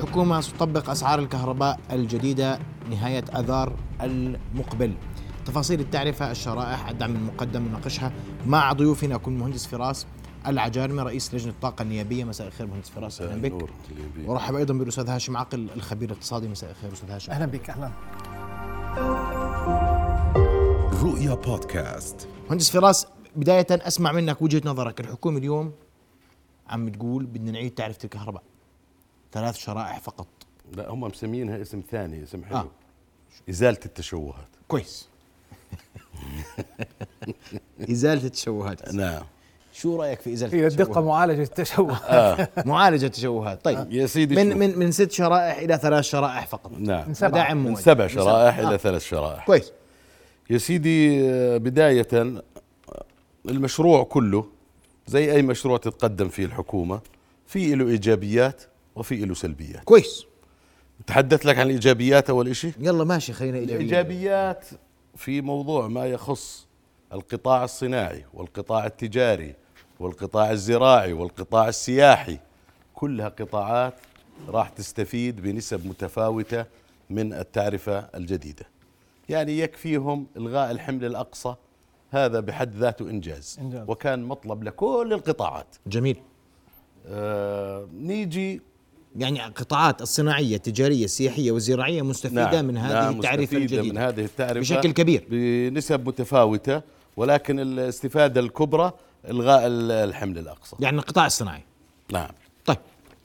الحكومة ستطبق أسعار الكهرباء الجديدة نهاية أذار المقبل. تفاصيل التعرفة الشرائح الدعم المقدم نناقشها مع ضيوفنا. كل مهندس فراس العجارمي رئيس لجنة الطاقة النيابية. مساء الخير مهندس فراس. أهلا بك. ورحب أيضا بالأستاذ هاشم عقل الخبير الاقتصادي. مساء الخير أستاذ هاشم. أهلا بك أهلا. رؤيا بودكاست. مهندس فراس بداية أسمع منك وجهة نظرك. الحكومة اليوم عم تقول بدنا نعيد تعرفة الكهرباء. ثلاث شرائح فقط. لا هم مسمينها اسم ثاني اسم حلو. آه. آه. إزالة التشوهات. كويس. إزالة التشوهات. نعم. شو رأيك في إزالة هي الدقة التشوهات؟ معالجة التشوه معالجة التشوهات. طيب. يا سيدي من. من من ست شرائح إلى ثلاث شرائح فقط. نعم. من سبعة. داعم من موجه. سبع شرائح آه. إلى ثلاث شرائح. كويس. يا سيدي آه، بداية آه، المشروع كله زي أي مشروع تتقدم فيه الحكومة في له إيجابيات وفي له سلبيات. كويس. تحدث لك عن الإيجابيات أول شيء يلا ماشي خلينا إيجابية الإيجابيات في موضوع ما يخص القطاع الصناعي والقطاع التجاري والقطاع الزراعي والقطاع السياحي. كلها قطاعات راح تستفيد بنسب متفاوتة من التعرفة الجديدة. يعني يكفيهم إلغاء الحمل الأقصى هذا بحد ذاته إنجاز, إنجاز. وكان مطلب لكل القطاعات. جميل. آه نيجي يعني القطاعات الصناعية التجارية السياحية والزراعية مستفيدة نعم من هذه نعم التعرفة مستفيدة الجديدة من هذه التعرفة بشكل كبير. بنسب متفاوتة ولكن الاستفادة الكبرى إلغاء ال- الحمل الأقصى. يعني القطاع الصناعي. نعم. طيب.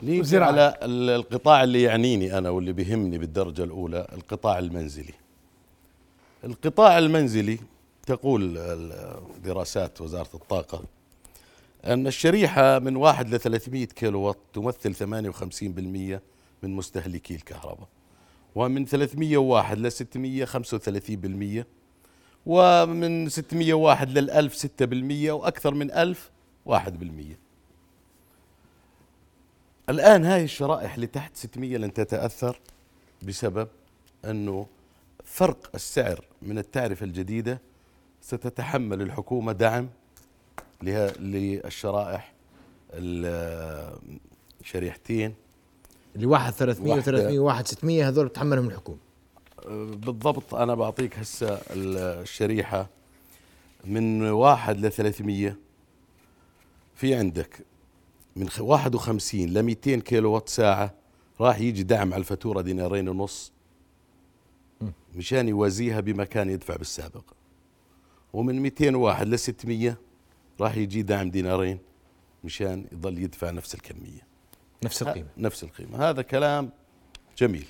نيجي. على ال- القطاع اللي يعنيني أنا واللي بيهمني بالدرجة الأولى القطاع المنزلي. القطاع المنزلي تقول دراسات وزارة الطاقة أن الشريحة من واحد ل 300 كيلو وات تمثل 58% من مستهلكي الكهرباء ومن 301 ل 600 35% ومن 601 لل 1000 6% وأكثر من 1000 1% الآن هاي الشرائح اللي تحت 600 لن تتأثر بسبب أنه فرق السعر من التعرفة الجديدة ستتحمل الحكومة دعم للشرائح الشريحتين. اللي واحد 300 واحدة. و300 وواحد 600 هذول بتحملهم الحكومة. بالضبط. أنا بعطيك هسه الشريحة. من واحد ل 300 في عندك من خ- 51 ل 200 كيلو وات ساعة راح يجي دعم على الفاتورة دينارين ونص مشان يوازيها بما كان يدفع بالسابق. ومن 201 ل 600 راح يجي دعم دينارين مشان يضل يدفع نفس الكمية. نفس القيمة. نفس القيمة. هذا كلام جميل.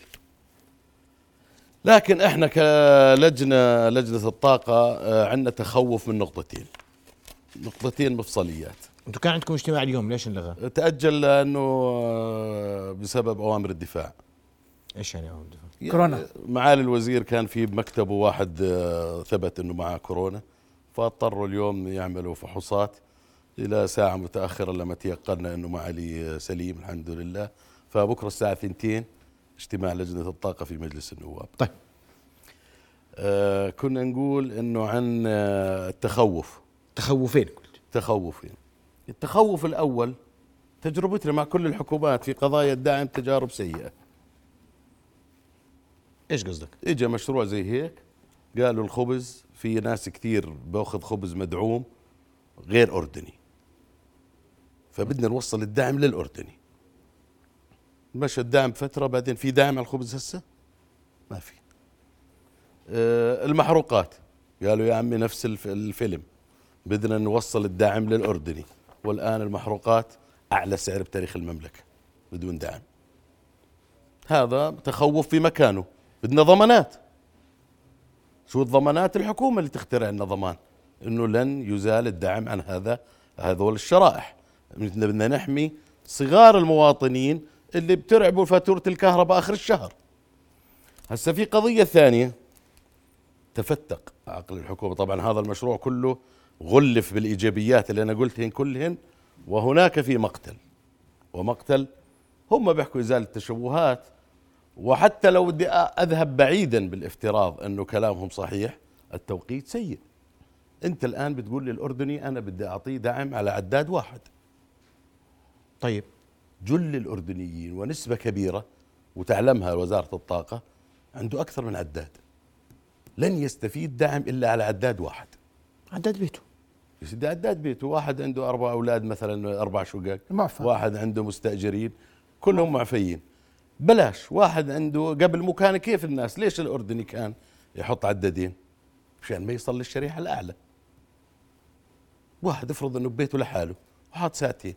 لكن إحنا كلجنة لجنة الطاقة آه، عندنا تخوف من نقطتين. نقطتين مفصليات. أنتم كان عندكم اجتماع اليوم ليش انلغى؟ تأجل لأنه آه، بسبب أوامر الدفاع. إيش يعني أول دفعة؟ كورونا. معالي الوزير كان في بمكتبه واحد آه، ثبت إنه معه كورونا. فاضطروا اليوم يعملوا فحوصات إلى ساعة متأخرة لما تيقنا إنه معالي سليم الحمد لله. فبكرة الساعة 2 اجتماع لجنة الطاقة في مجلس النواب. طيب. آه كنا نقول إنه عن آه التخوف. تخوفين قلت. تخوفين. التخوف الأول تجربتنا مع كل الحكومات في قضايا الدعم تجارب سيئة. إيش قصدك؟ اجى مشروع زي هيك قالوا الخبز في ناس كثير باخذ خبز مدعوم غير أردني. فبدنا نوصل الدعم للأردني. مشى الدعم فترة بعدين في دعم على الخبز هسه؟ ما في. آه المحروقات. قالوا يا عمي نفس الف- الفيلم. بدنا نوصل الدعم للأردني. والآن المحروقات أعلى سعر بتاريخ المملكة بدون دعم. هذا تخوف في مكانه. بدنا ضمانات. شو الضمانات الحكومة اللي تخترع لنا ضمان؟ إنه لن يزال الدعم عن هذا هذول الشرائح. بدنا نحمي صغار المواطنين اللي بترعبوا فاتورة الكهرباء آخر الشهر. هسه في قضية ثانية تفتق عقل الحكومة. طبعا هذا المشروع كله غلف بالإيجابيات اللي أنا قلتهن كلهن وهناك في مقتل. ومقتل هم بيحكوا إزالة التشوهات وحتى لو بدي أذهب بعيدا بالافتراض أنه كلامهم صحيح التوقيت سيء. أنت الآن بتقول للاردني أنا بدي أعطيه دعم على عداد واحد. طيب. جل الأردنيين ونسبة كبيرة وتعلمها وزارة الطاقة عنده أكثر من عداد. لن يستفيد دعم إلا على عداد واحد. عداد بيته. يا سيدي عداد بيته. واحد عنده أربع أولاد مثلا أربع شقق. واحد عنده مستأجرين. كلهم معفيين. بلاش. واحد عنده قبل مو كان كيف الناس؟ ليش الأردني كان يحط عدادين؟ مشان ما يصل للشريحه الأعلى. واحد افرض إنه ببيته لحاله وحاط ساعتين.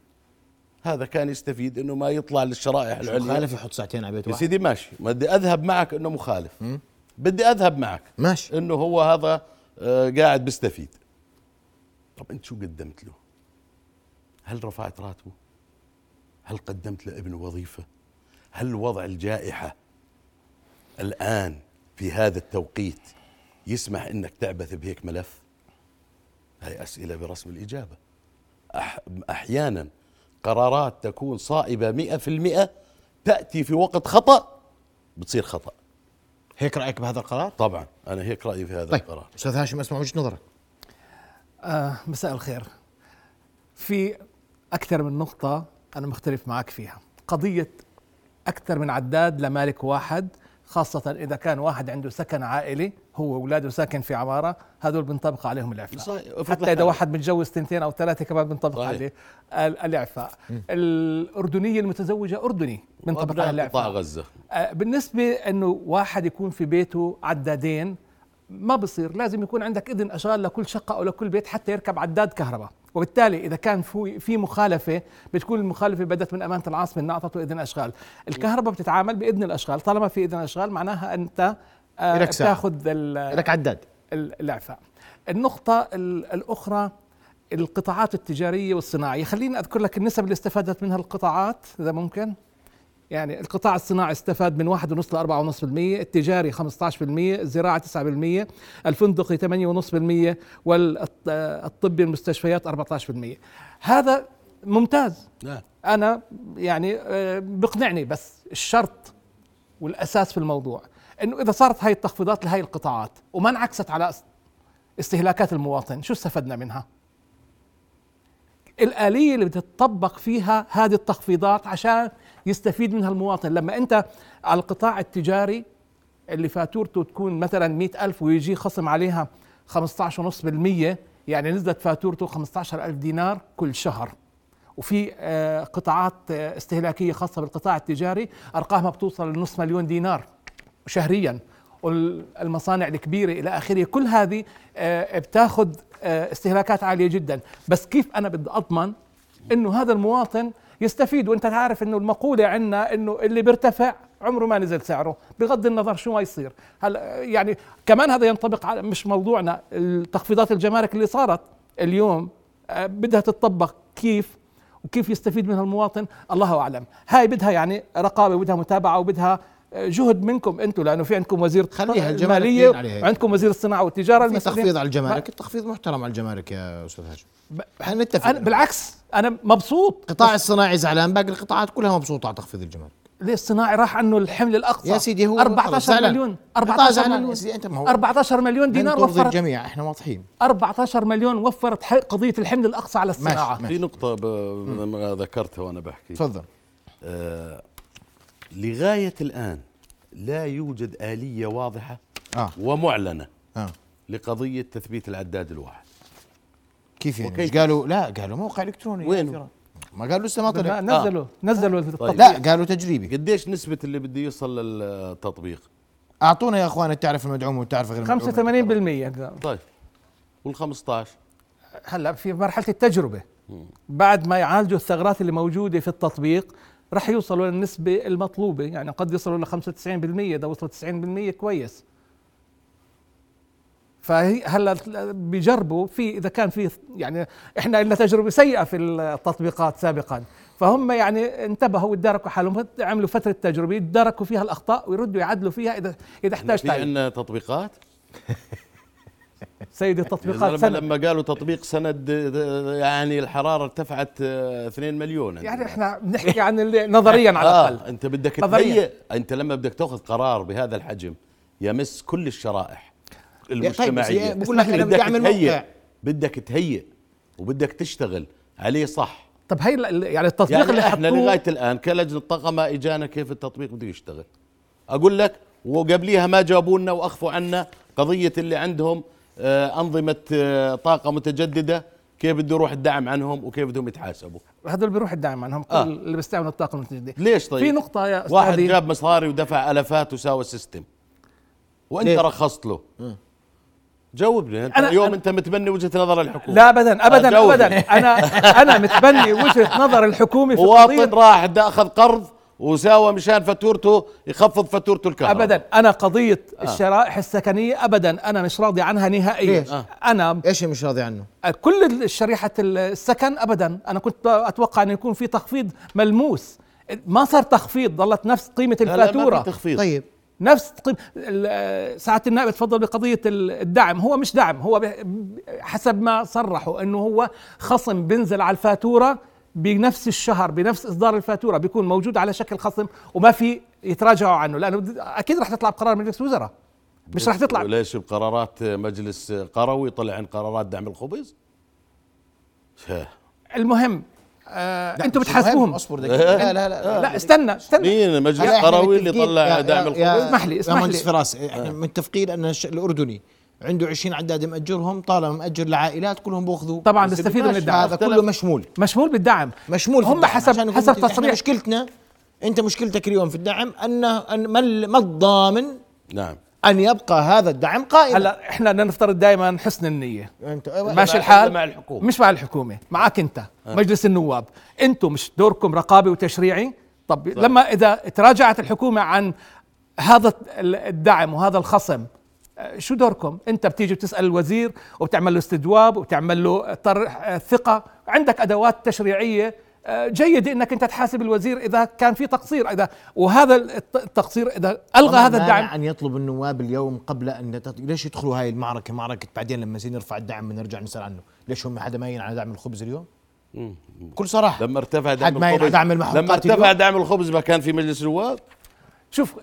هذا كان يستفيد إنه ما يطلع للشرائح العليا. مخالف يحط ساعتين على بيت يا واحد سيدي ماشي. بدي أذهب معك إنه مخالف. بدي أذهب معك ماشي. إنه هو هذا آه، قاعد بيستفيد. طب أنت شو قدمت له؟ هل رفعت راتبه؟ هل قدمت لابنه وظيفة؟ هل وضع الجائحة الآن في هذا التوقيت يسمح إنك تعبث بهيك ملف؟ هاي أسئلة برسم الإجابة. أح أحيانا قرارات تكون صائبة مئة في المئة تأتي في وقت خطأ بتصير خطأ. هيك رأيك بهذا القرار؟ طبعا أنا هيك رأيي في هذا طيب القرار. أستاذ هاشم أسمع وجهة نظرك. آه مساء الخير. في أكثر من نقطة أنا مختلف معك فيها. قضية أكثر من عداد لمالك واحد خاصة إذا كان واحد عنده سكن عائلي هو وأولاده ساكن في عمارة هذول بنطبق عليهم الإعفاء. حتى إذا. واحد متجوز تنتين أو ثلاثة كمان بنطبق صحيح. عليه ال- الإعفاء. الأردنية المتزوجة أردني بنطبق عليها الإعفاء. غزة. آه، بالنسبة إنه واحد يكون في بيته عدادين ما بصير. لازم يكون عندك إذن أشغال لكل شقة أو لكل بيت حتى يركب عداد كهرباء. وبالتالي إذا كان في مخالفة بتكون المخالفة بدت من أمانة العاصمة إنها أعطته إذن اشغال الكهرباء بتتعامل بإذن الأشغال. طالما في إذن اشغال معناها أنت آه، لك. بتاخذ لك عداد. ال- الإعفاء. النقطة ال- الأخرى القطاعات التجارية والصناعية. خليني أذكر لك النسب اللي استفادت منها القطاعات إذا ممكن. يعني القطاع الصناعي استفاد من 1.5 ل 4.5% التجاري 15% الزراعة 9% الفندقي 8.5% والطبي المستشفيات 14% هذا ممتاز. أنا يعني آه، بقنعني بس الشرط والأساس في الموضوع إنه إذا صارت هاي التخفيضات لهي القطاعات وما انعكست على است- استهلاكات المواطن شو استفدنا منها؟ الآلية اللي بتطبق فيها هذه التخفيضات عشان يستفيد منها المواطن. لما أنت على القطاع التجاري اللي فاتورته تكون مثلا مئة ألف ويجي خصم عليها 15.5% يعني نزلت فاتورته 15 ألف دينار كل شهر. وفي آه، قطاعات آه، استهلاكية خاصة بالقطاع التجاري أرقامها بتوصل لنصف مليون دينار شهريا. والمصانع الكبيرة إلى آخره كل هذه آه، بتاخذ استهلاكات عالية جدا. بس كيف أنا بدي أضمن أنه هذا المواطن يستفيد. وانت عارف انه المقولة عندنا انه اللي بيرتفع عمره ما نزل سعره. بغض النظر شو ما يصير. هلا يعني كمان هذا ينطبق على مش موضوعنا. التخفيضات الجمارك اللي صارت اليوم آه، بدها تطبق كيف؟ وكيف يستفيد منها المواطن؟ الله أعلم. هاي بدها يعني رقابة وبدها متابعة وبدها جهد منكم أنتم لأنه في عندكم وزير خليها الماليه عليها. وعندكم وزير الصناعة والتجارة في المسؤولين. تخفيض على الجمارك التخفيض محترم على الجمارك يا أستاذ هاشم. ب- حنتفق أنا بالعكس أنا مبسوط. القطاع الصناعي زعلان باقي القطاعات كلها مبسوطة على تخفيض الجمارك. ليه الصناعي راح عنه الحمل الأقصى؟ يا سيدي هو 14 زعلان. مليون. قطاع 14 زعلان. مليون. سيدي أنت ما هو 14 مليون دينار وفرت. الجميع إحنا واضحين. 14 مليون وفرت ح- قضية الحمل الأقصى على الصناعة. ماشي. في نقطة ب- ما ذكرتها وأنا بحكي. تفضل. آه لغاية الآن لا يوجد آلية واضحة آه. ومعلنة آه. لقضية تثبيت العداد الواحد. كيف يعني؟ مش قالوا؟ لا قالوا موقع إلكتروني. وينه؟ ما قالوا لسه ما طلع. نزلوا نزلوا طيب. التطبيق. لا قالوا تجريبي. قديش نسبة اللي بده يوصل للتطبيق؟ أعطونا يا أخوان تعرف المدعوم وتعرف غير المدعوم. 85% طيب. وال 15 هلا في مرحلة التجربة. بعد ما يعالجوا الثغرات اللي موجودة في التطبيق رح يوصلوا للنسبه المطلوبة يعني قد يصلوا ل 95% إذا وصلوا 90% كويس. فهي هلأ بيجربوا في إذا كان في يعني إحنا لنا تجربة سيئة في التطبيقات سابقا. فهم يعني انتبهوا واداركوا حالهم عملوا فترة تجربة يتداركوا فيها الأخطاء ويردوا يعدلوا فيها إذا إذا احتاج في عندنا تطبيقات؟ سيدي زلمة سنة لما قالوا تطبيق سند آه، يعني الحرارة ارتفعت آه، 2 مليون. يعني. إحنا بنحكي عن اللي نظريا على الأقل. آه أنت بدك. تهيئ أنت لما بدك تأخذ قرار بهذا الحجم يمس كل الشرائح المجتمعية. طيب، بقول لك بدي تهيئ. موقع. بدك تهيئ وبدك تشتغل عليه صح. طب هي يعني التطبيق يعني اللي إحنا لغاية الآن كلجنة طاقه ما إجانا كيف التطبيق بده يشتغل. أقول لك وقبليها ما جابوا لنا وأخفوا عنا قضية اللي عندهم آه، أنظمة آه، طاقة متجددة كيف بده يروح الدعم عنهم وكيف بدهم يتحاسبوا. هذول بيروح الدعم عنهم كل آه. اللي بيستعملوا الطاقة المتجددة. ليش طيب؟ في نقطة يا واحد استاذي جاب مصاري ودفع آلافات وساوى سيستم وأنت ليه؟ رخصت له. جاوبني أنت. أنا- اليوم أنا- أنت متبني وجهة نظر الحكومة. لا ابدا ابدا. ابدا. أنا أنا متبني وجهة نظر الحكومة في مواطن راح دا أخذ قرض وساوى مشان فاتورته يخفض فاتورته الكهرباء. ابدا. أنا قضية آه. الشرائح السكنية ابدا. أنا مش راضي عنها نهائيا. ليش؟ آه. أنا إيش اللي مش راضي عنه؟ كل الشريحة السكن ابدا. أنا كنت أتوقع انه يكون في تخفيض ملموس. ما صار تخفيض. ظلت نفس قيمة لا، لا، ما الفاتورة. في تخفيض. طيب. نفس قيم ال- ساعة النائب تفضل بقضية ال- الدعم. هو مش دعم. هو حسب ما صرحوا إنه هو خصم بينزل على الفاتورة بنفس الشهر بنفس إصدار الفاتورة بيكون موجود على شكل خصم وما في يتراجعوا عنه. لأنه أكيد رح تطلع بقرار مجلس الوزراء. مش رح تطلع. ليش بقرارات مجلس قروي طلع عن قرارات دعم الخبز. المهم آه أنتم بتحاسبوهم. أصبر دقيقة. لا لا لا لا. استنى استنى. مين مجلس قروي اللي طلع دعم الخبز يا- اسمح لي، يا اسمح مهندس لي. فراس إحنا متفقين أن الش- الأردني. عنده 20 عداد مأجرهم طالما مأجر لعائلات كلهم بيأخذوا طبعا بيستفيدوا من الدعم. هذا كله مشمول. مشمول بالدعم. مشمول في هم. حسب عشان حسب تصريح مشكلتنا أنت مشكلتك اليوم في الدعم ان أن ما ال- ما الضامن نعم. أن يبقى هذا الدعم قائما هلا إحنا بدنا نفترض دائما حسن النية. انت ماشي مع- الحال؟ مع الحكومة. مش مع الحكومة معك أنت مجلس النواب. أنتم مش دوركم رقابي وتشريعي؟ طب صح. لما إذا تراجعت الحكومة عن هذا ال- الدعم وهذا الخصم شو دوركم؟ انت بتيجي بتسأل الوزير وبتعمل له استجواب وبتعمل له طرح آه، ثقة. عندك أدوات تشريعية آه، جيد إنك أنت تحاسب الوزير إذا كان في تقصير. إذا وهذا الت- التقصير إذا ألغى هذا الدعم. ان يطلب النواب اليوم قبل أن تط... ليش يدخلوا هاي المعركة؟ معركة بعدين لما يصير نرفع الدعم بنرجع نسأل عنه. ليش هم حدا ماين على دعم الخبز اليوم. بكل صراحة. لما ارتفع دعم ما الخبز المحروقات لما ارتفع؟ دعم الخبز ما كان في مجلس النواب؟ شوف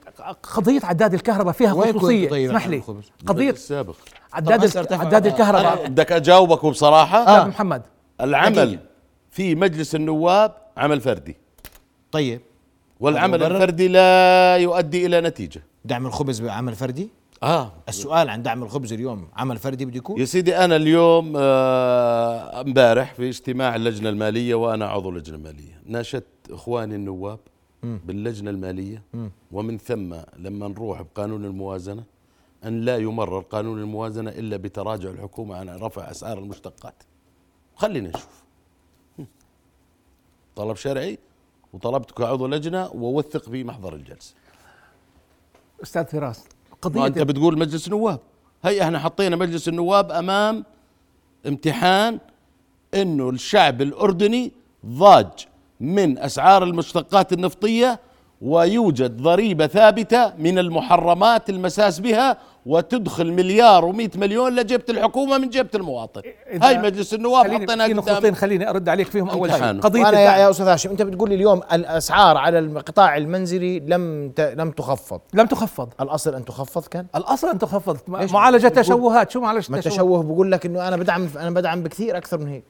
قضية عداد الكهرباء فيها خصوصية. طيب؟ اسمح لي؟ قضية السابق. عداد. عداد آه، الكهرباء بدك أجاوبك بصراحة. أستاذ آه. محمد. العمل. في مجلس النواب عمل فردي. طيب. والعمل مبرر؟ الفردي لا يؤدي إلى نتيجة. دعم الخبز بعمل فردي؟ آه. السؤال عن دعم الخبز اليوم عمل فردي بده يكون؟ يا سيدي أنا اليوم آه، امبارح في اجتماع اللجنة المالية وأنا عضو لجنه ماليه ناشدت إخواني النواب باللجنة المالية. ومن ثم لما نروح بقانون الموازنة أن لا يمرر قانون الموازنة إلا بتراجع الحكومة عن رفع أسعار المشتقات. خلينا نشوف. طلب شرعي وطلبت كعضو لجنة ووثق في محضر الجلسة. أستاذ فراس ما قضيه انت بتقول مجلس النواب. هي إحنا حطينا مجلس النواب أمام امتحان إنه الشعب الأردني ضاج. من أسعار المشتقات النفطية ويوجد ضريبة ثابتة من المحرمات المساس بها وتدخل مليار و100 مليون لجيبه الحكومة من جيبه المواطن. هاي مجلس النواب خليني حطينا في نقطتين خليني أرد عليك فيهم أول شيء. قضية وأنا يا, يا أستاذ هاشم أنت بتقول لي اليوم الأسعار على القطاع المنزلي لم ت... لم تخفض. لم تخفض. الأصل أن تخفض كان؟ الأصل أن تخفض؟ معالجة تشوهات. شو معالجة ما تشوه؟ التشوه بقول لك إنه أنا بدعم أنا بدعم بكثير أكثر من هيك.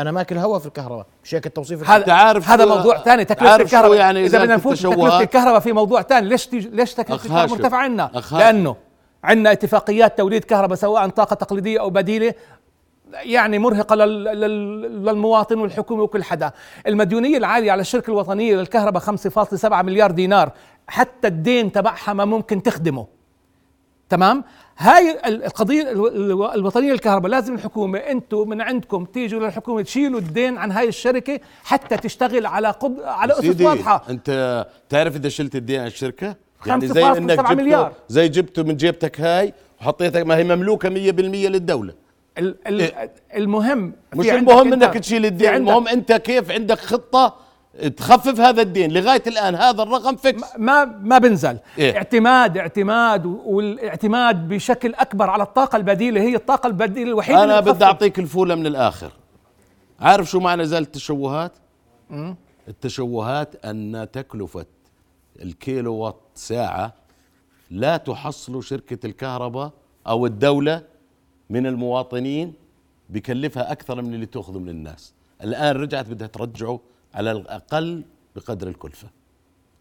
أنا ماكل هوا في الكهرباء مش هيك التوصيف هذا عارف هذا موضوع ثاني تكلفة الكهرباء يعني إذا بدنا نفوت تكلفة؟ الكهرباء في موضوع ثاني ليش تيجي ليش تكلفة الكهرباء. مرتفعة عندنا. لأنه عندنا اتفاقيات توليد كهرباء سواء طاقة تقليدية أو بديلة يعني مرهقة لل- لل- للمواطن والحكومة وكل حدا المديونية العالية على الشركة الوطنية للكهرباء 5.7 مليار دينار حتى الدين تبعها ما ممكن تخدمه تمام هاي ال- القضية الو- الو- الوطنية للكهرباء لازم الحكومة أنتم من عندكم تيجوا للحكومة تشيلوا الدين عن هاي الشركة حتى تشتغل على قب على أسس واضحة أنت تعرف إذا شلت الدين عن الشركة يعني زي إنك جبته مليار. زي جبته من جيبتك هاي وحطيتها ما هي مملوكة 100% للدولة ال ال إيه. المهم مش المهم إنك تشيل الدين المهم أنت كيف عندك خطة تخفف هذا الدين لغاية الآن هذا الرقم فيكس ما ما بنزل. إيه؟ اعتماد اعتماد والاعتماد بشكل أكبر على الطاقة البديلة هي الطاقة البديلة الوحيدة أنا بدي أعطيك الفولة من الآخر. عارف شو معنى ازاله التشوهات؟ التشوهات أن تكلفة الكيلو وات ساعة لا تحصل شركة الكهرباء أو الدولة من المواطنين بكلفها أكثر من اللي تأخذه من الناس. الآن رجعت بدها ترجعه على الأقل بقدر الكلفة.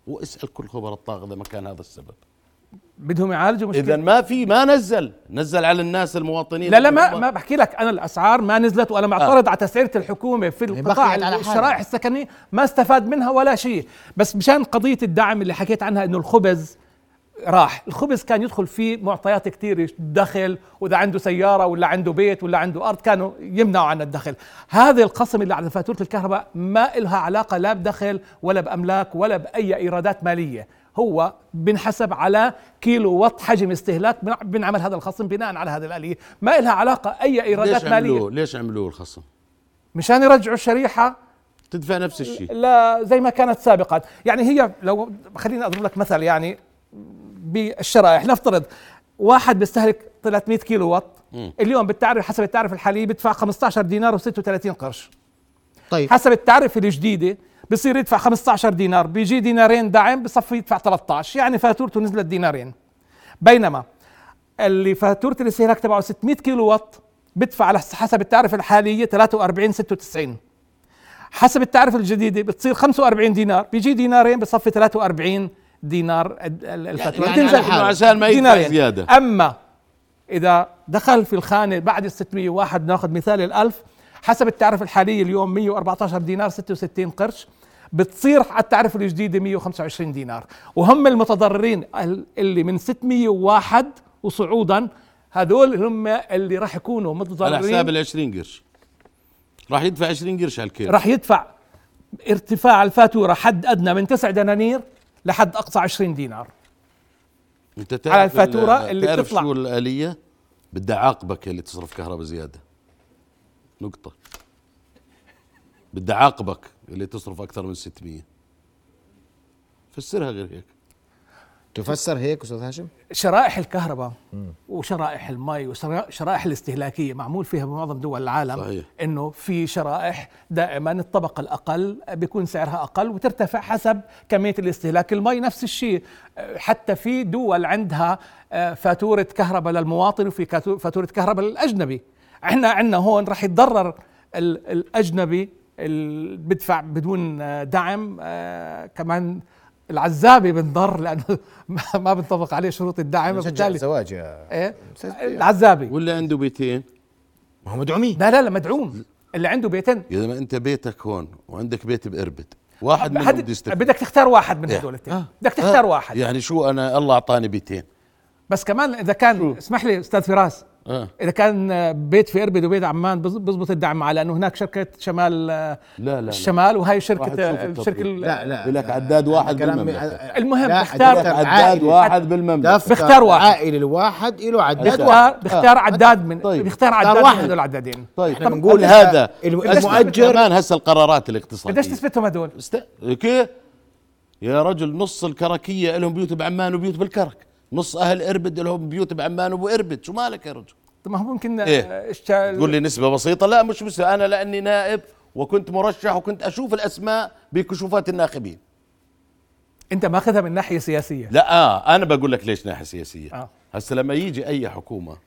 واسأل كل خبراء الطاقة إذا ما كان هذا السبب. بدهم يعالجوا إذا مشكله ما في ما نزل. نزل على الناس المواطنين. لا لا ما ما بحكي لك. أنا الأسعار ما نزلت وأنا معترض على تسعيرة الحكومة في القطاع على حالها. الشرائح السكنية. ما استفاد منها ولا شيء. بس مشان قضية الدعم اللي حكيت عنها إنه الخبز راح. الخبز كان يدخل فيه معطيات كثير دخل وإذا عنده سيارة ولا عنده بيت ولا عنده أرض كانوا يمنعوا عن الدخل. هذا القسم اللي على فاتورة الكهرباء ما إلها علاقة لا بدخل ولا بأملاك ولا بأي إيرادات مالية. هو بنحسب على كيلو وات حجم استهلاك بن- بنعمل هذا الخصم بناء على هذه الآلية. ما إلها علاقة أي إيرادات ليش مالية. عملوه ليش عملوه الخصم؟ مشان يرجعوا الشريحة. تدفع نفس الشيء. لا زي ما كانت سابقا. يعني هي لو خليني أضرب لك مثل يعني بالشرائح. نفترض واحد بيستهلك 300 كيلو وات مم. اليوم بالتعرف حسب التعرفة الحالية بيدفع 15 دينار و36 قرش. طيب. حسب التعرفة الجديدة بصير يدفع 15 دينار. بيجي دينارين دعم بصفي يدفع 13 يعني فاتورته نزلت دينارين. بينما اللي فاتورة الاستهلاك تبعه 600 كيلو وات بدفع على حسب التعرفة الحالية 43 96 حسب التعرفة الجديدة بتصير 45 دينار. بيجي دينارين بصفي 43 دينار ال- ال- الفاتورة يعني على حالة. عشان ما يدفع. زيادة. أما إذا دخل في الخانة بعد ال 601 ناخذ مثال ال 1000 حسب التعرفه الحاليه اليوم 114 دينار 66 قرش بتصير على التعرفه الجديدة 125 دينار وهم المتضررين ال- اللي من 601 وصعودا هذول هم اللي راح يكونوا على متضررين حساب ال 20 قرش راح يدفع 20 قرش على الكيلو راح يدفع ارتفاع الفاتورة حد أدنى من 9 دنانير لحد أقصى 20 دينار. أنت تعرف على الفاتورة ال- اللي تعرف بتطلع. شو الآلية؟ بدها عاقبك اللي تصرف كهرباء زيادة. نقطة. بدها عاقبك اللي تصرف أكثر من 600 فسرها غير هيك. تفسر هيك أستاذ هاشم؟ شرائح الكهرباء وشرائح المي وشرائح الاستهلاكية معمول فيها بمعظم دول العالم. صحيح. إنه في شرائح دائما الطبقه الأقل بيكون سعرها أقل وترتفع حسب كمية الاستهلاك. المي نفس الشيء. حتى في دول عندها أه، فاتورة كهرباء للمواطن وفي كاتو- فاتورة كهرباء للأجنبي. إحنا عندنا هون راح يتضرر ال- الأجنبي اللي بدفع بدون دعم أه، كمان العزابي بنضر لأنه ما- ما بنطبق عليه شروط الدعم نشجع وبالتالي الزواج يا إيه؟ العزابي. واللي عنده بيتين؟ ما هو مدعومين. لا لا لا مدعوم. اللي عنده بيتين. إذا ما أنت بيتك هون وعندك بيت بإربد واحد منهم بده يستفيد بدك تختار واحد من إيه. هدول الاثنين آه. بدك تختار آه. واحد. يعني شو أنا الله أعطاني بيتين. بس كمان إذا كان اسمح لي أستاذ فراس آه. إذا كان بيت في إربد وبيت عمان بزبط الدعم معه لأنه هناك شركة شمال لا لا, لا. الشمال وهي راح شركة الشركة لا لا بقول لك عداد واحد كلام- بالمملكة. المهم بختار- عداد. واحد بالمملكة دفتر بختار واحد. عائلي الواحد له عداد واحد بختار بختار عداد من طيب. بختار عداد من واحد. هدول العدادين طيب إحنا بنقول هذا المؤجر كمان هسه القرارات الاقتصادية قديش تثبتهم است... كيف؟ يا رجل نص الكركية لهم بيوت بعمان وبيوت بالكرك نص أهل إربد لهم بيوت بعمان وبإربد شو مالك يا رجل؟ طب ما هو ممكن إيه؟ اشتغل- تقول لي نسبة بسيطة؟ لا مش بس أنا لأني نائب وكنت مرشح وكنت أشوف الأسماء بكشوفات الناخبين. أنت ماخذها من ناحية سياسية. لا آه أنا بقول لك ليش ناحية سياسية؟ آه. هسه لما يجي أي حكومة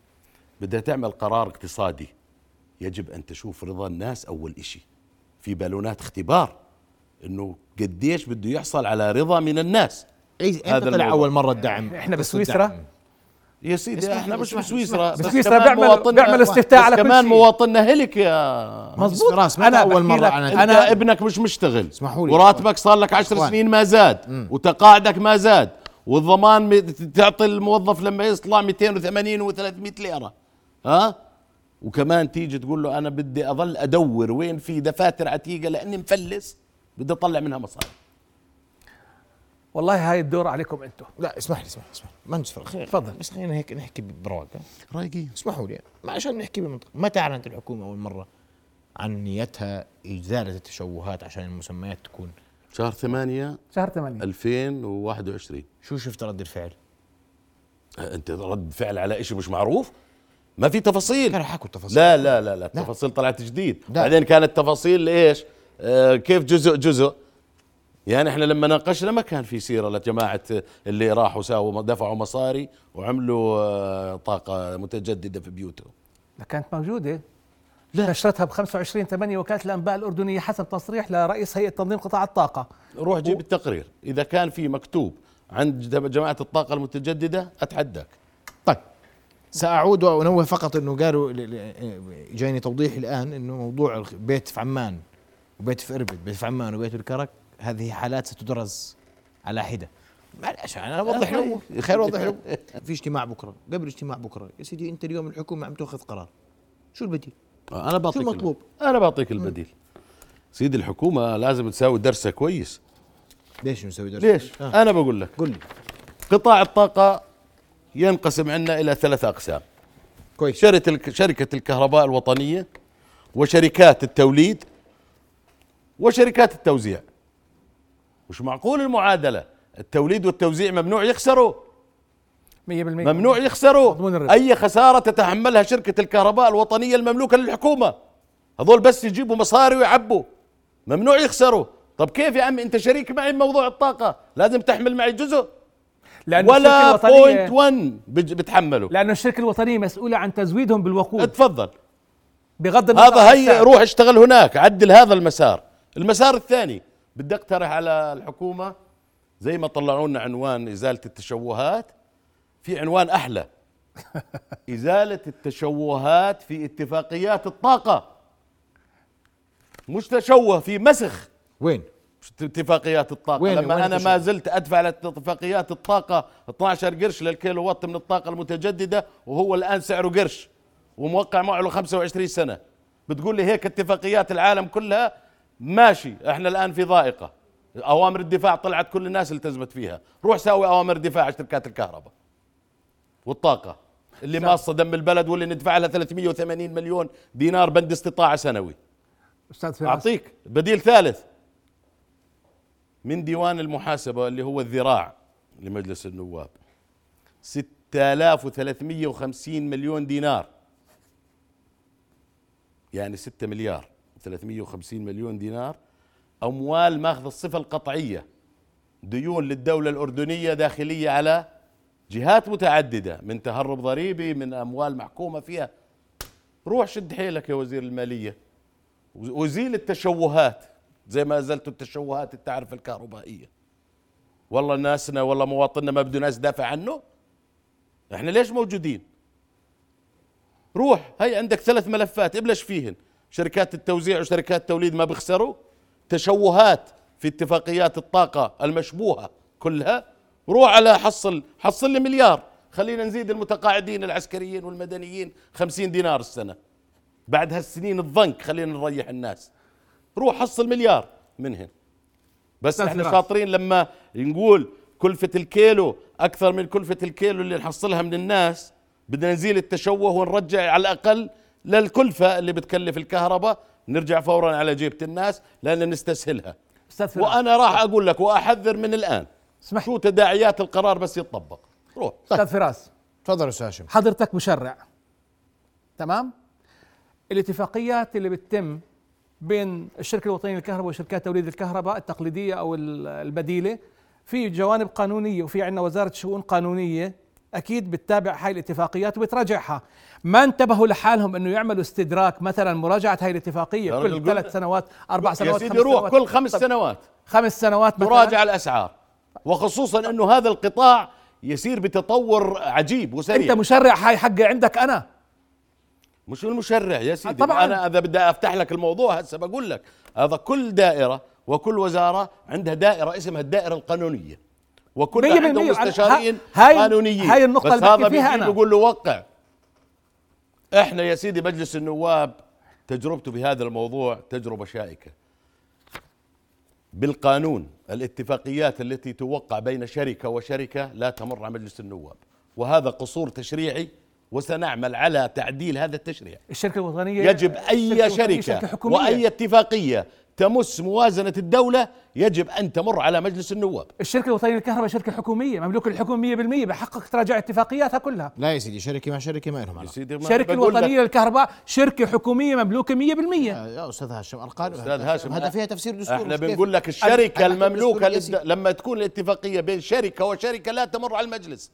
بدها تعمل قرار اقتصادي يجب أن تشوف رضا الناس أول إشي. في بالونات اختبار إنه قديش بده يحصل على رضا من الناس. إيه، هذا إمتى طلع الموضوع. أول مرة الدعم؟ قصة بسويسرا؟ يا سيدي إحنا مش بسويسرا اسمح لي. بسويسرا بيعمل- بيعمل استفتاء بس على كل كمان. مواطننا هلك يا مزبوط. فراس متى أنا أول مرة أنا أنت أنا- ابنك مش مشتغل. اسمحوا لي. وراتبك صار لك عشر إخوان. سنين ما زاد. وتقاعدك ما زاد. والضمان تعطي الموظف لما يطلع 280 و300 ليرة. ها؟ وكمان تيجي تقول له أنا بدي أظل أدور وين في دفاتر عتيقة لأني مفلس. بدي أطلع منها مصاري. والله هاي الدور عليكم أنتم لا اسمح لي اسمح لي اسمح لي. مهندس فراس خير تفضل. بس خلينا هيك نحكي برواقه رايقين. اسمحوا لي ما عشان نحكي بالمنطق متى اعلنت الحكومة أول مرة عن نيتها إزالة التشوهات عشان المسميات تكون شهر 8 شهر 8 2021 شو شفت رد الفعل؟ أنت رد فعل على شيء مش معروف؟ ما في تفاصيل. كانوا حكوا التفاصيل. لا لا لا لا. التفاصيل طلعت جديد. لا. بعدين كانت تفاصيل إيش؟ آه كيف جزء جزء؟ يعني إحنا لما ناقشنا ما كان في سيرة لجماعة اللي راحوا ساووا دفعوا مصاري وعملوا آه طاقة متجددة في بيوتهم. كانت موجودة. لا. نشرتها ب 25 8 وكاله الأنباء الأردنية حسب تصريح لرئيس هيئة تنظيم قطاع الطاقة. روح جيب التقرير. إذا كان في مكتوب عند جم- جماعة الطاقة المتجددة أتحداك. طيب. سأعود وأنوه فقط إنه قالوا ل- ل- جايني توضيح الآن إنه موضوع بيت في عمان وبيت في إربد بيت في عمان وبيت بالكرك هذه حالات ستدرس على حدة. معلش أنا اوضح له خير اوضح له في اجتماع بكرة قبل اجتماع بكرة. يا سيدي أنت اليوم الحكومة عم تأخذ قرار. شو البديل؟ أنا بعطيك شو المطلوب؟ أنا بعطيك البديل. سيدي الحكومة لازم تساوي درسها كويس. ليش نسوي درس؟ ليش؟ آه. أنا بقول لك. قل لي. قطاع الطاقة ينقسم عندنا إلى ثلاث أقسام. كويس. شركة الك- شركة الكهرباء الوطنية وشركات التوليد وشركات التوزيع. مش معقول المعادلة. التوليد والتوزيع ممنوع يخسروا. 100% ممنوع يخسروا. أي خسارة تتحملها شركة الكهرباء الوطنية المملوكة للحكومة. هذول بس يجيبوا مصاري ويعبوا. ممنوع يخسروا. طب كيف يا عمي؟ أنت شريك معي بموضوع الطاقة. لازم تحمل معي جزء. لأنه ولا بوينت الوطنية 1 بج- بتحمله. لأنه الشركة الوطنية مسؤولة عن تزويدهم بالوقود. اتفضل. بغض النظر هذا هي. روح اشتغل هناك. عدل هذا المسار. المسار الثاني. بدي اقترح على الحكومة زي ما طلعوا لنا عنوان إزالة التشوهات في عنوان أحلى. إزالة التشوهات في اتفاقيات الطاقة. مش تشوه في مسخ. وين؟ اتفاقيات الطاقة. وين- لما وين أنا؟ ما زلت أدفع لاتفاقيات الطاقة 12 قرش للكيلو وات من الطاقة المتجددة وهو الآن سعره قرش وموقع معه له 25 سنة. بتقول لي هيك اتفاقيات العالم كلها؟ ماشي إحنا الآن في ضائقة. أوامر الدفاع طلعت كل الناس التزمت فيها. روح ساوي أوامر دفاع على شركات الكهرباء والطاقة اللي ماصه دم البلد واللي ندفع لها 380 مليون دينار بند استطاعة سنوي. أستاذ فراس. أعطيك بديل ثالث. من ديوان المحاسبة اللي هو الذراع لمجلس النواب. 6350 مليون دينار. يعني 6 مليار. 350 مليون دينار أموال ماخذ الصفة القطعية ديون للدولة الأردنية داخلية على جهات متعددة من تهرب ضريبي من أموال محكومة فيها. روح شد حيلك يا وزير المالية. وزيل التشوهات زي ما زلت التشوهات التعرفة الكهربائية. والله ناسنا والله مواطننا ما بده ناس دافع عنه. إحنا ليش موجودين؟ روح هي عندك ثلاث ملفات ابلش فيهن. شركات التوزيع وشركات التوليد ما بيخسروا. تشوهات في اتفاقيات الطاقة المشبوهة كلها. روح على حصل حصل لي مليار. خلينا نزيد المتقاعدين العسكريين والمدنيين خمسين دينار السنة. بعد هالسنين الضنك خلينا نريح الناس. روح حصل مليار منهن بس إحنا. شاطرين لما نقول كلفة الكيلو أكثر من كلفة الكيلو اللي نحصلها من الناس. بدنا نزيل التشوه ونرجع على الأقل للكلفة اللي بتكلف الكهرباء. نرجع فورا على جيبة الناس لأن نستسهلها. أستاذ فراس. وأنا راح أقول لك وأحذر من الآن. اسمح شو تداعيات القرار بس يتطبق. روح. أستاذ فراس. تفضل أستاذ هاشم. حضرتك مشرع. تمام؟ الاتفاقيات اللي بتتم بين الشركة الوطنية للكهرباء وشركات توليد الكهرباء التقليدية أو ال- البديلة في جوانب قانونية وفي عندنا وزارة شؤون قانونية أكيد بتتابع هاي الاتفاقيات وبتراجعها. ما انتبهوا لحالهم إنه يعملوا استدراك مثلا مراجعة هاي الاتفاقية يا كل ثلاث سنوات أربع يا سنوات سيدي خمس روح سنوات. كل خمس سنوات. خمس سنوات مثلا. مراجعة الأسعار. وخصوصا أنه هذا القطاع يسير بتطور عجيب وسريع. أنت مشرع هاي حقي عندك أنا. مش المشرع يا سيدي. طبعا. أنا إذا بدي أفتح لك الموضوع هسه بقول لك هذا كل دائرة وكل وزارة عندها دائرة اسمها الدائرة القانونية. وكل عندهم. مستشارين هاي- قانونيين هاي النقطة بس اللي هذا فيها أنا. بيقول له وقع إحنا يا سيدي مجلس النواب تجربته بهذا الموضوع تجربة شائكة بالقانون الاتفاقيات التي توقع بين شركة وشركة لا تمر على مجلس النواب وهذا قصور تشريعي وسنعمل على تعديل هذا التشريع الشركة الوطنية يجب الشركة اي الوطنية شركة حكومية. وأي اتفاقية تمس موازنة الدولة يجب أن تمر على مجلس النواب. الشركة الوطنية للكهرباء شركة حكومية مملوك الحكومة 100% بحقك تراجع اتفاقياتها كلها. لا يا سيدي شركة مع شركة ما لهم بقول لك- الوطنية للكهرباء شركة حكومية مملوكة 100% يا أستاذ هاشم ارقام أستاذ هاشم، هذا فيها تفسير دستوري إحنا؟ بنقول لك للد... سيدي. لما تكون الاتفاقية بين شركة وشركة لا تمر على المجلس.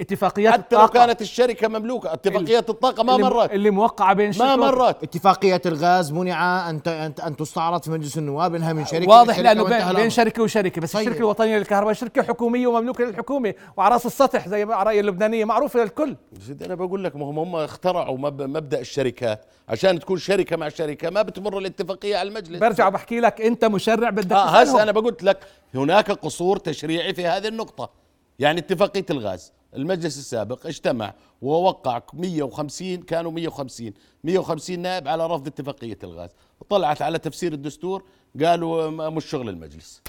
اتفاقيات حتى لو الطاقة. كانت الشركة مملوكة اتفاقيات الطاقة ما اللي- مرت. اللي موقعة بين ما شركة مرت. اتفاقية الغاز منع أن أن تستعرض في مجلس النواب إنها من شركة واضح وانتهى بين, بين الأمر. شركة وشركة بس طيب. الشركة الوطنية للكهرباء شركة حكومية ومملوكة للحكومة وعلى رأس السطح زي ما رأي اللبنانية معروفه للكل سيدي أنا بقول لك ما هم هم اخترعوا مب- مبدأ الشركات عشان تكون شركة مع شركة ما بتمر الاتفاقية على المجلس. برجع بحكي لك أنت مشرع بدك آه هسه. أنا بقول لك هناك قصور تشريعي في هذه النقطة. يعني اتفاقية الغاز. المجلس السابق اجتمع ووقع 150 كانوا 150 150 نائب على رفض اتفاقية الغاز. طلعت على تفسير الدستور قالوا مش شغل المجلس.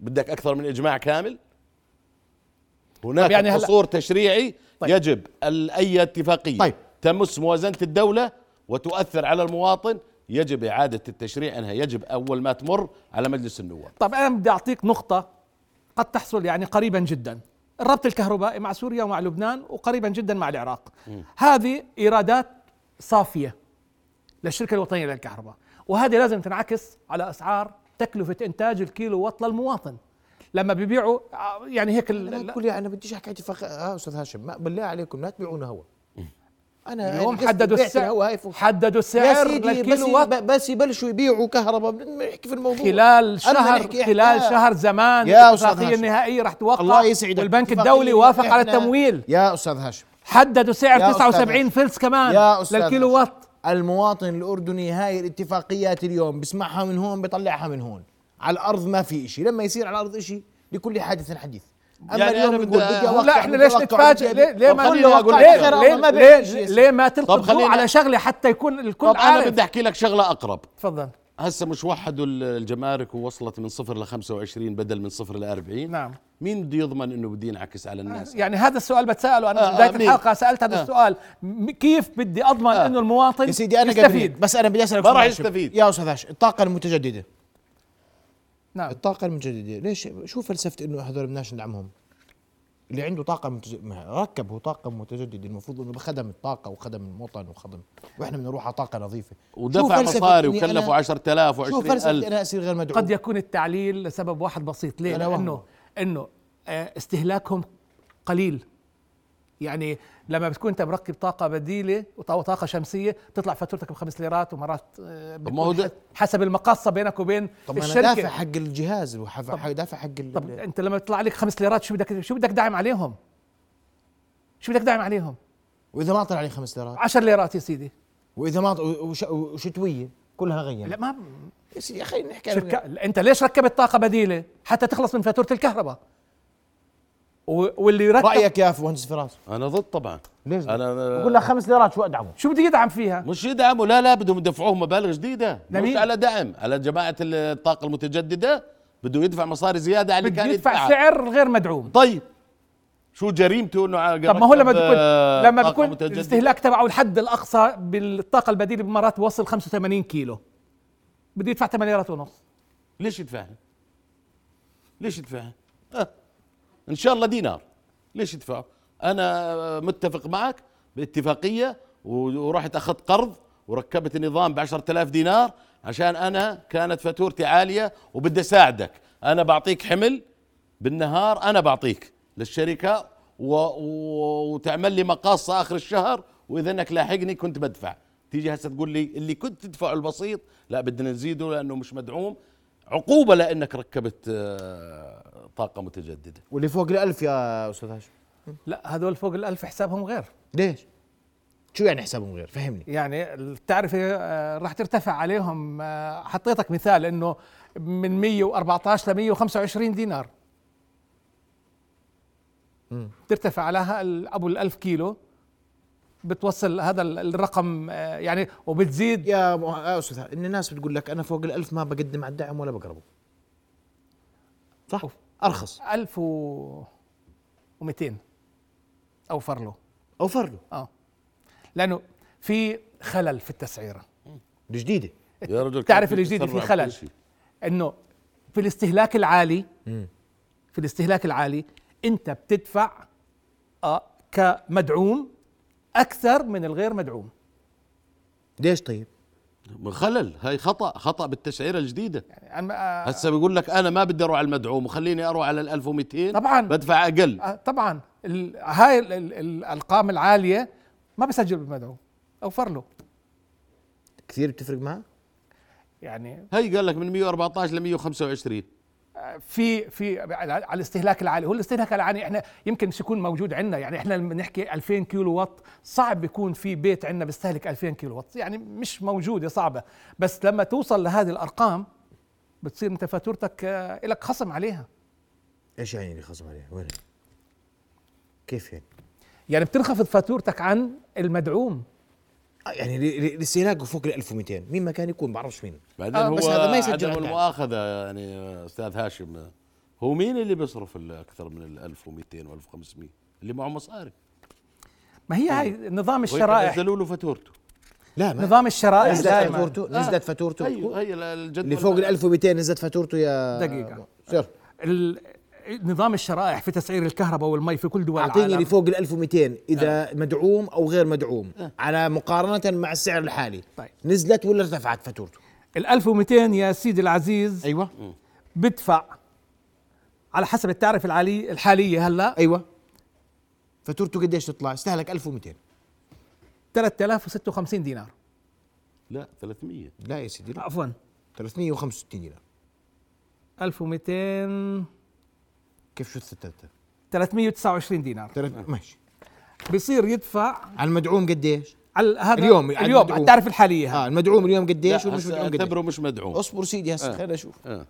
بدك أكثر من إجماع كامل؟ هناك طب يعني قصور تشريعي طيب. يجب اي اتفاقية. طيب. تمس موازنه الدولة وتؤثر على المواطن. يجب إعادة التشريع إنها يجب أول ما تمر على مجلس النواب. طب أنا بدي أعطيك نقطة قد تحصل يعني قريبا جدا. الربط الكهربائي مع سوريا ومع لبنان وقريبا جدا مع العراق. هذه إيرادات صافية للشركة الوطنية للكهرباء. وهذه لازم تنعكس على أسعار تكلفة إنتاج الكيلو وات للمواطن لما بيبيعوا يعني هيك بقول يا أنا بديش أحكي اتفاق آه أستاذ هاشم ما بالله عليكم لا تبيعونا هوا أنا اليوم قصدي حددوا السعر. حددوا السعر للكيلو بس يبلشوا يبيعوا كهرباء. نحكي في الموضوع. خلال شهر خلال شهر زمان الاتفاقية. النهائية راح توقع الله يسعدك. والبنك الدولي وافق على التمويل. يا أستاذ هاشم. حددوا سعر يا أستاذ 79 هاشم. فلس كمان يا أستاذ للكيلو. وات المواطن الأردني هاي الاتفاقيات اليوم بسمعها من هون بيطلعها من هون. على الأرض ما في إشي. لما يصير على الأرض إشي لكل حادث حديث. أما يعني اليوم أنا يقول بدي- لا إحنا ليش نتفاجئ ليه, ليه ما ليه ليه, ما ليه. ليه ما الضوء خلينا- على شغلة حتى يكون الكل طب أنا عارف بدي أحكي لك شغلة أقرب تفضل هسه مش وحدوا ال- الجمارك ووصلت من صفر ل 25 بدل من صفر ل 40 نعم مين بده يضمن إنه بده ينعكس على الناس يعني هذا السؤال بتسأله أنا آه، بداية آه،؟ الحلقة سألت هذا آه. السؤال كيف بدي أضمن آه. إنه المواطن يا سيدي أنا يستفيد بس أنا بدي أسألك ما راح. يستفيد. يا أستاذ هاشم الطاقة المتجددة نعم. الطاقة المتجددة. ليش؟ شو فلسفة إنه هذول بدناش ندعمهم؟ اللي عنده طاقة متجددة ركب هو طاقة متجددة. المفروض إنه بخدم الطاقة وخدم الموطن وخدم. وإحنا بدنا نروح على طاقة نظيفة. شو ودفع مصاري وكلفوا أنا- 10000 شو فلسفة إني و20000 أنا أصير غير مدعوم؟ قد يكون التعليل لسبب واحد بسيط. ليه؟ لأنه إنه آه، استهلاكهم قليل. يعني لما بتكون انت مركب طاقة بديلة أو طاقه شمسية بتطلع فاتورتك بخمس ليرات ومرات آه، طب ما هو حسب المقاصه بينك وبين طب الشركة دافع حق الجهاز وحف- دافع حق ال- طب أنت لما يطلع عليك خمس ليرات شو بدك شو بدك داعم عليهم؟ شو بدك داعم عليهم؟ وإذا ما طلع لي خمس ليرات 10 ليرات يا سيدي وإذا ما وش- وشتوية كلها غير لا ما يا سيدي خلينا نحكي شركة أنت ليش ركبت طاقة بديلة؟ حتى تخلص من فاتورة الكهرباء واللي ركب رأيك يا مهندس فراس أنا ضد طبعا ليش أنا بقول لك خمس ليرات شو أدعمه شو بده يدعم فيها؟ مش يدعموا لا لا بدهم يدفعوه مبالغ جديده مش؟ على دعم على جماعة الطاقة المتجددة بده يدفع مصاري زيادة على اللي بده كان يدفع يدفعها سعر غير مدعوم طيب شو جريمته إنه على طب ما هو لما بيكون لما بيكون؟ الاستهلاك تبعه الحد الأقصى بالطاقة البديلة بمرات بوصل 85 كيلو بده يدفع 8 ليرات ونص ليش يدفعها؟ ليش يدفعها؟ آه. إن شاء الله دينار. ليش يدفعه؟ أنا متفق معك باتفاقية ورحت اخذت قرض وركبت النظام ب 10000 دينار عشان أنا كانت فاتورتي عالية وبدي أساعدك. أنا بعطيك حمل بالنهار أنا بعطيك للشركة و... و... وتعمل لي مقاصة آخر الشهر واذا انك لاحقني كنت بدفع. تيجي هسه تقول لي اللي كنت تدفعه البسيط لا بدنا نزيده لأنه مش مدعوم. عقوبة لأنك ركبت آه، طاقة متجددة. واللي فوق الألف يا أستاذ هاشم؟ لا هذول فوق الألف حسابهم غير. ليش؟ شو يعني حسابهم غير؟ فهمني. يعني التعرفة آه، راح ترتفع عليهم آه، حطيتك مثال إنه من 114 ل 125 دينار. ترتفع ال- أبو الألف كيلو. بتوصل هذا ال- الرقم آه، يعني وبتزيد. يا يا أستاذ إن الناس بتقول لك أنا فوق الألف ما بقدم على الدعم ولا بقربه. صح؟ أوف. أرخص. 1200 اوفر له أوفر له آه. لأنه في خلل في التسعيره الجديدة يا رجل تعرف كان الجديد في خلل. إنه في الاستهلاك العالي في الاستهلاك العالي أنت بتدفع آه كمدعوم أكثر من الغير مدعوم. ليش طيب؟ خلل. هاي خطأ خطأ بالتسعيره الجديدة. يعني آه، هسه بيقول لك أنا ما بدي أروح على المدعوم وخليني أروح على ال 1200 طبعاً. بدفع أقل. آه، طبعا. ال- هاي ال- ال- الأرقام العالية ما بسجل بالمدعو أوفر له. كثير بتفرق معه؟ يعني هي قال لك من 114 ل 125 في في على الاستهلاك العالي. هو الاستهلاك العالي إحنا يمكن يكون موجود عندنا. يعني إحنا لما نحكي 2000 كيلو وات صعب يكون في بيت عندنا بيستهلك 2000 كيلو وات. يعني مش موجوده صعبة. بس لما توصل لهذه الأرقام بتصير أنت فاتورتك آه، لك خصم عليها. إيش يعني خصم عليه وين؟ كيف يعني؟ يعني بتنخفض فاتورتك عن المدعوم. يعني ل- ل- الاستهلاك فوق ال 1200 مين ما كان يكون بعرفش مين. بعدين آه، هو بس هذا ما يسجل عدم. المؤاخذة يعني أستاذ هاشم هو مين اللي بيصرف أكثر من ال 1200 و 1500 اللي معه مصاري. ما هي هاي نظام وهيك الشرائح. نزلوا له فاتورته. لا ما نظام الشرائح. نزلت دائما فاتورته نزلت فاتورته. أيوه هي الجدول اللي فوق ال 1200 نزلت فاتورته يا دقيقة. سير. نظام الشرائح في تسعير الكهرباء والمي في كل دول أعطيني العالم. اللي فوق ال 1200 اذا مدعوم أو غير مدعوم على مقارنة مع السعر الحالي. طيب. نزلت ولا ارتفعت فاتورته؟ ال 1200 يا سيدي العزيز. أيوه. بدفع. على حسب التعرفة العالية الحالية هلا. أيوه. فاتورته قديش تطلع؟ استهلك 1200 3056 دينار. لا 300 لا يا سيدي لا. عفوا. 365 دينار. 1200 كيف شو الثلاثة 329 دينار. تلات- ماشي. بصير يدفع على المدعوم قديش؟ على هذا اليوم، على اليوم. على التعرفة الحالية. آه هذا المدعوم اليوم قديش؟ ومش مدعوم قديش. أعتبره مش مدعوم. اصبر سيدي هسه آه. خلينا نشوف. آه.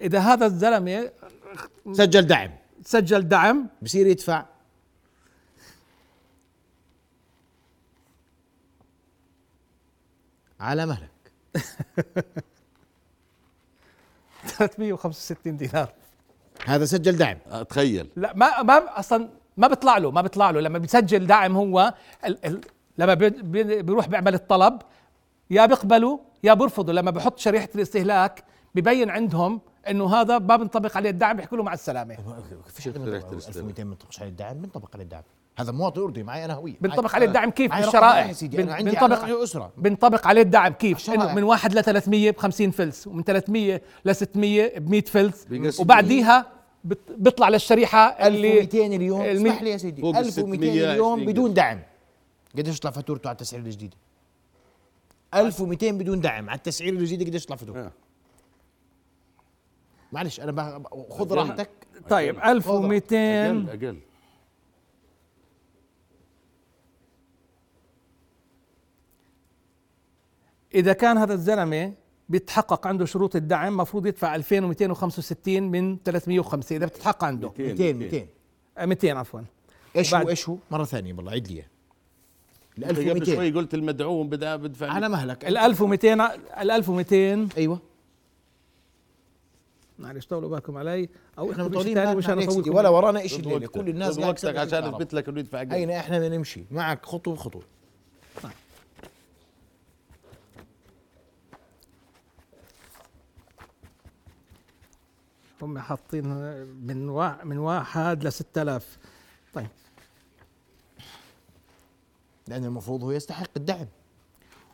إذا هذا الزلمة سجل دعم. سجل دعم. بصير يدفع. على مهلك. 365 دينار هذا سجل دعم آه، تخيل لا ما ما أصلا ما بيطلع له ما بيطلع له لما بيسجل دعم هو ال ال لما بي- بي- بيروح بيعمل الطلب يا بيقبلوا يا بيرفضوا لما بحط شريحه الاستهلاك ببين عندهم انه هذا ما بنطبق عليه الدعم بيحكوا له مع السلامه فيش غير شريحة منطبق- الاستهلاك. 1200 ما بنطبقش عليه الدعم بنطبق عليه الدعم هذا مواطن أردني معي أنا هوية بنطبق عليه الدعم كيف عندي بنطبق أنا أسرة. بنطبق عليه الدعم كيف. انه من واحد ل 300 ب 50 فلس ومن 300 ل 600 ب 100 فلس. وبعديها بيطلع للشريحة اللي 1200 اليوم. المي- اسمح لي يا سيدي فوق 1200 600 اليوم 20 بدون دعم. قديش يطلع فاتورته على التسعير الجديدة؟ 1200 بدون دعم على التسعير الجديدة قديش يطلع فاتورته آه. معلش أنا بخ- خذ. راحتك. طيب 1200 أقل أقل إذا كان هذا الزلمة بيتحقق عنده شروط الدعم مفروض يدفع 2265 من 305 إذا بتتحقق عنده. 200 200 آه، 200 عفوا. إيش هو إيش هو؟ مرة ثانية والله عيد لي. ال انت قبل شوي 1200 قلت المدعوم بدأ بدفع على مهلك. ال 1200 ال 1200 أيوه. معلش طولوا بالكم علي. أو إحنا مطولين ثاني سيدي افوتكم ولا ورانا شيء الليلة. كل الناس قاعد وقتك عشان. اثبت لك انه يدفع أين إحنا بدنا نمشي؟ معك خطوة بخطوة. هم حاطين من وا... من واحد ل 6000 طيب. لأن المفروض هو يستحق الدعم.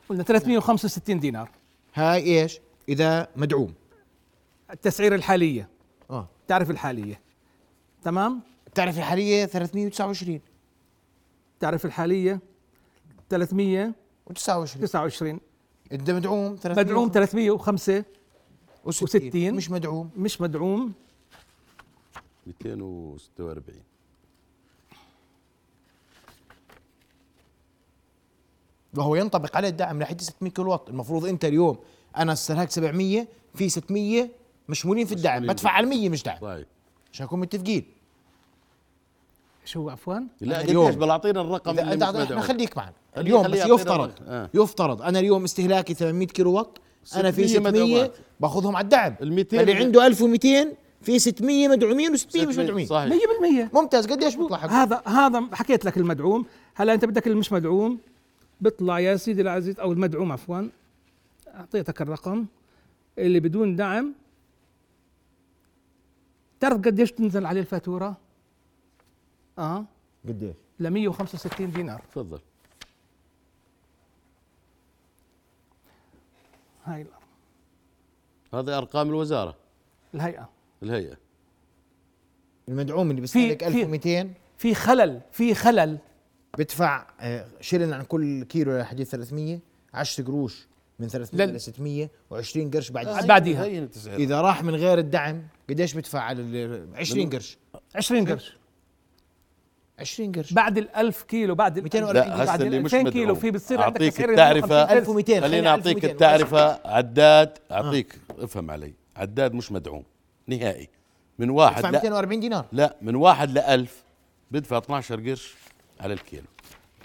قلنا 365 دينار. هاي إيش؟ إذا مدعوم. التسعير الحالية. آه. التعرفه الحالية. تمام؟ التعرفه الحالية 329 التعرفه الحالية 329 و29 انت مدعوم 300 مدعوم 305 وستين. مش مدعوم. مش مدعوم. 246 وهو ينطبق عليه الدعم لحد 600 كيلو واط. المفروض انت اليوم أنا استهلاك 700 في 600 مشمولين في الدعم. بدفع على 100 مش دعم. طيب. عشان نكون متفقين. شو هو عفوا؟ لا اليوم. قديش؟ بلاعطينا الرقم إذا اللي إحنا خليك معنا. اليوم بس يفترض. آه. يفترض أنا اليوم استهلاكي 800 كيلو واط أنا في 600 600 مدعومات. باخذهم على الدعم. ال 200 اللي عنده 1200 في 600 مدعومين و600 مش 600 مدعومين. صحيح. 100% ممتاز. قديش بيطلع؟ حقه هذا هذا حكيت لك المدعوم. هلا أنت بدك اللي مش مدعوم. بيطلع يا سيدي العزيز أو المدعوم عفوا. أعطيتك الرقم اللي بدون دعم. تعرف قديش تنزل عليه الفاتورة؟ آه. قديش؟ ل 165 دينار. تفضل. هاي الأرقام. هذه أرقام الوزارة؟ الهيئة. الهيئة. المدعوم اللي بيستهلك في- 1200 في خلل في خلل. بدفع آه، شيلن عن كل كيلو لحديد 300 10 قروش من 300 لل- ل 600 و20 قرش بعد آه. بعديها. إذا راح من غير الدعم قديش بدفع على ال 20 قرش؟ 20 قرش. 20 قرش. بعد ال 1000 كيلو بعد ال 240 لا هسه بعد ال مش 2000 كيلو في بتصير عندك أعطيك التعرفة. 150 1200 خليني أعطيك 1200. التعرفة. عداد أعطيك افهم علي. عداد مش مدعوم نهائي. من واحد بدفع لا 240 دينار. لا من واحد ل 1000 بدفع 12 قرش على الكيلو.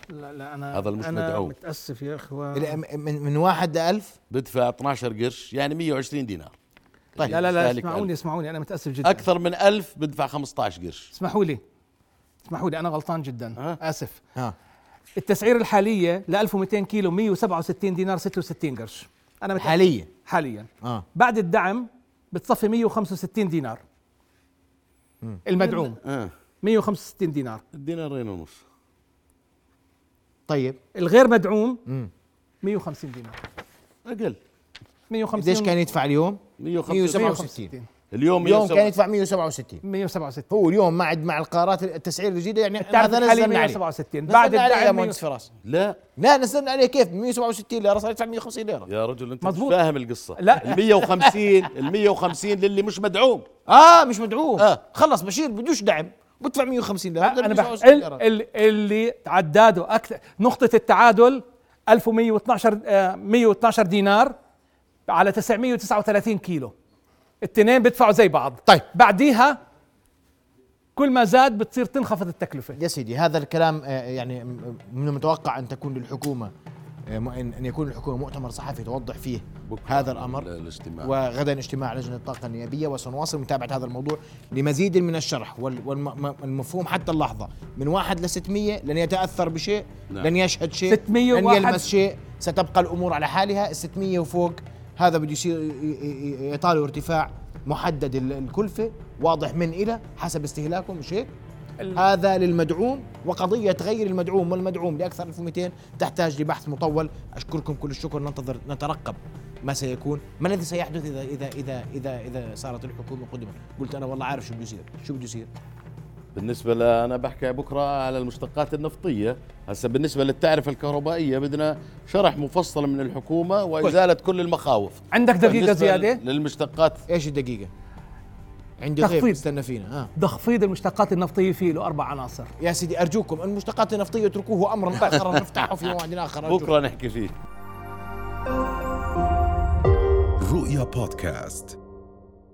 لا لا أنا هذا المش أنا مدعوم. متأسف يا أخوان. من من واحد ل 1000 بدفع 12 قرش يعني 120 دينار. طيب لا لا لا يستهلك اسمعوني 1000. اسمعوني أنا متأسف جدا. أكثر من 1000 بدفع 15 قرش. اسمحوا لي. اسمحوا لي أنا غلطان جدا. ها؟ آسف. ها. التسعير الحالية ل 1200 كيلو 167 دينار 66 قرش. أنا متأكد. حاليا؟ حاليا. آه. بعد الدعم بتصفي 165 دينار. المدعوم. آه. 165 دينار. دينارين ونص. طيب. الغير مدعوم مم. 150 دينار. أقل. 150 قديش كان يدفع اليوم؟ 165 167 اليوم اليوم كان 167 يدفع 167 167 هو اليوم مع مع القرارات التسعير الجديده يعني هذا نزلنا عليه. 167 بعد عليه يا الدعم مهندس فراس لا. لا نزلنا عليه كيف؟ 167 ليرة صار يدفع 150 ليرة. يا رجل أنت مزبوط. مش فاهم القصة. لا. ال 150 ال 150 للي مش مدعوم. آه مش مدعوم. آه. خلص بشير بدوش دعم. بدفع 150 ليرة أنا بح... 167 ال... ليرة. ال... اللي عداده أكثر نقطة التعادل 1112 آه، 112 دينار على 939 كيلو. الاثنين بيدفعوا زي بعض طيب. بعديها كل ما زاد بتصير تنخفض التكلفة يا سيدي هذا الكلام آه، يعني من المتوقع أن تكون للحكومة آه، إن أن يكون الحكومة مؤتمر صحفي توضح فيه هذا الأمر ال- الاجتماع. وغدا اجتماع لجنة الطاقة النيابية وسنواصل متابعة هذا الموضوع لمزيد من الشرح والمفهوم حتى اللحظة من واحد ل 600 لن يتأثر بشيء نعم. لن يشهد شيء 600 لن يلمس شيء ستبقى الأمور على حالها ال 600 وفوق هذا بده يصير ي- ي- يطالوا ارتفاع محدد ال- الكلفة واضح من إلى حسب استهلاكهم مش هيك؟ هذا للمدعوم وقضية غير المدعوم والمدعوم لأكثر 1200 تحتاج لبحث مطول. أشكركم كل الشكر ننتظر نترقب ما سيكون ما الذي سيحدث إذا إذا إذا إذا إذا صارت الحكومة قدما. قلت أنا والله عارف شو بده يصير شو بده يصير. بالنسبة ل أنا بحكي بكرة على المشتقات النفطية. هسا بالنسبة للتعرفة الكهربائية بدنا شرح مفصل من الحكومة وإزالة كل المخاوف. عندك دقيقة بالنسبة زيادة؟ للمشتقات. إيش الدقيقة؟ عندي تخفيض. استنى فينا. ها تخفيض المشتقات النفطية فيه له أربع عناصر. يا سيدي أرجوكم المشتقات النفطية اتركوه أمرا آخر نفتحه في موعد آخر أرجوكم. بكرة نحكي فيه. رؤيا بودكاست.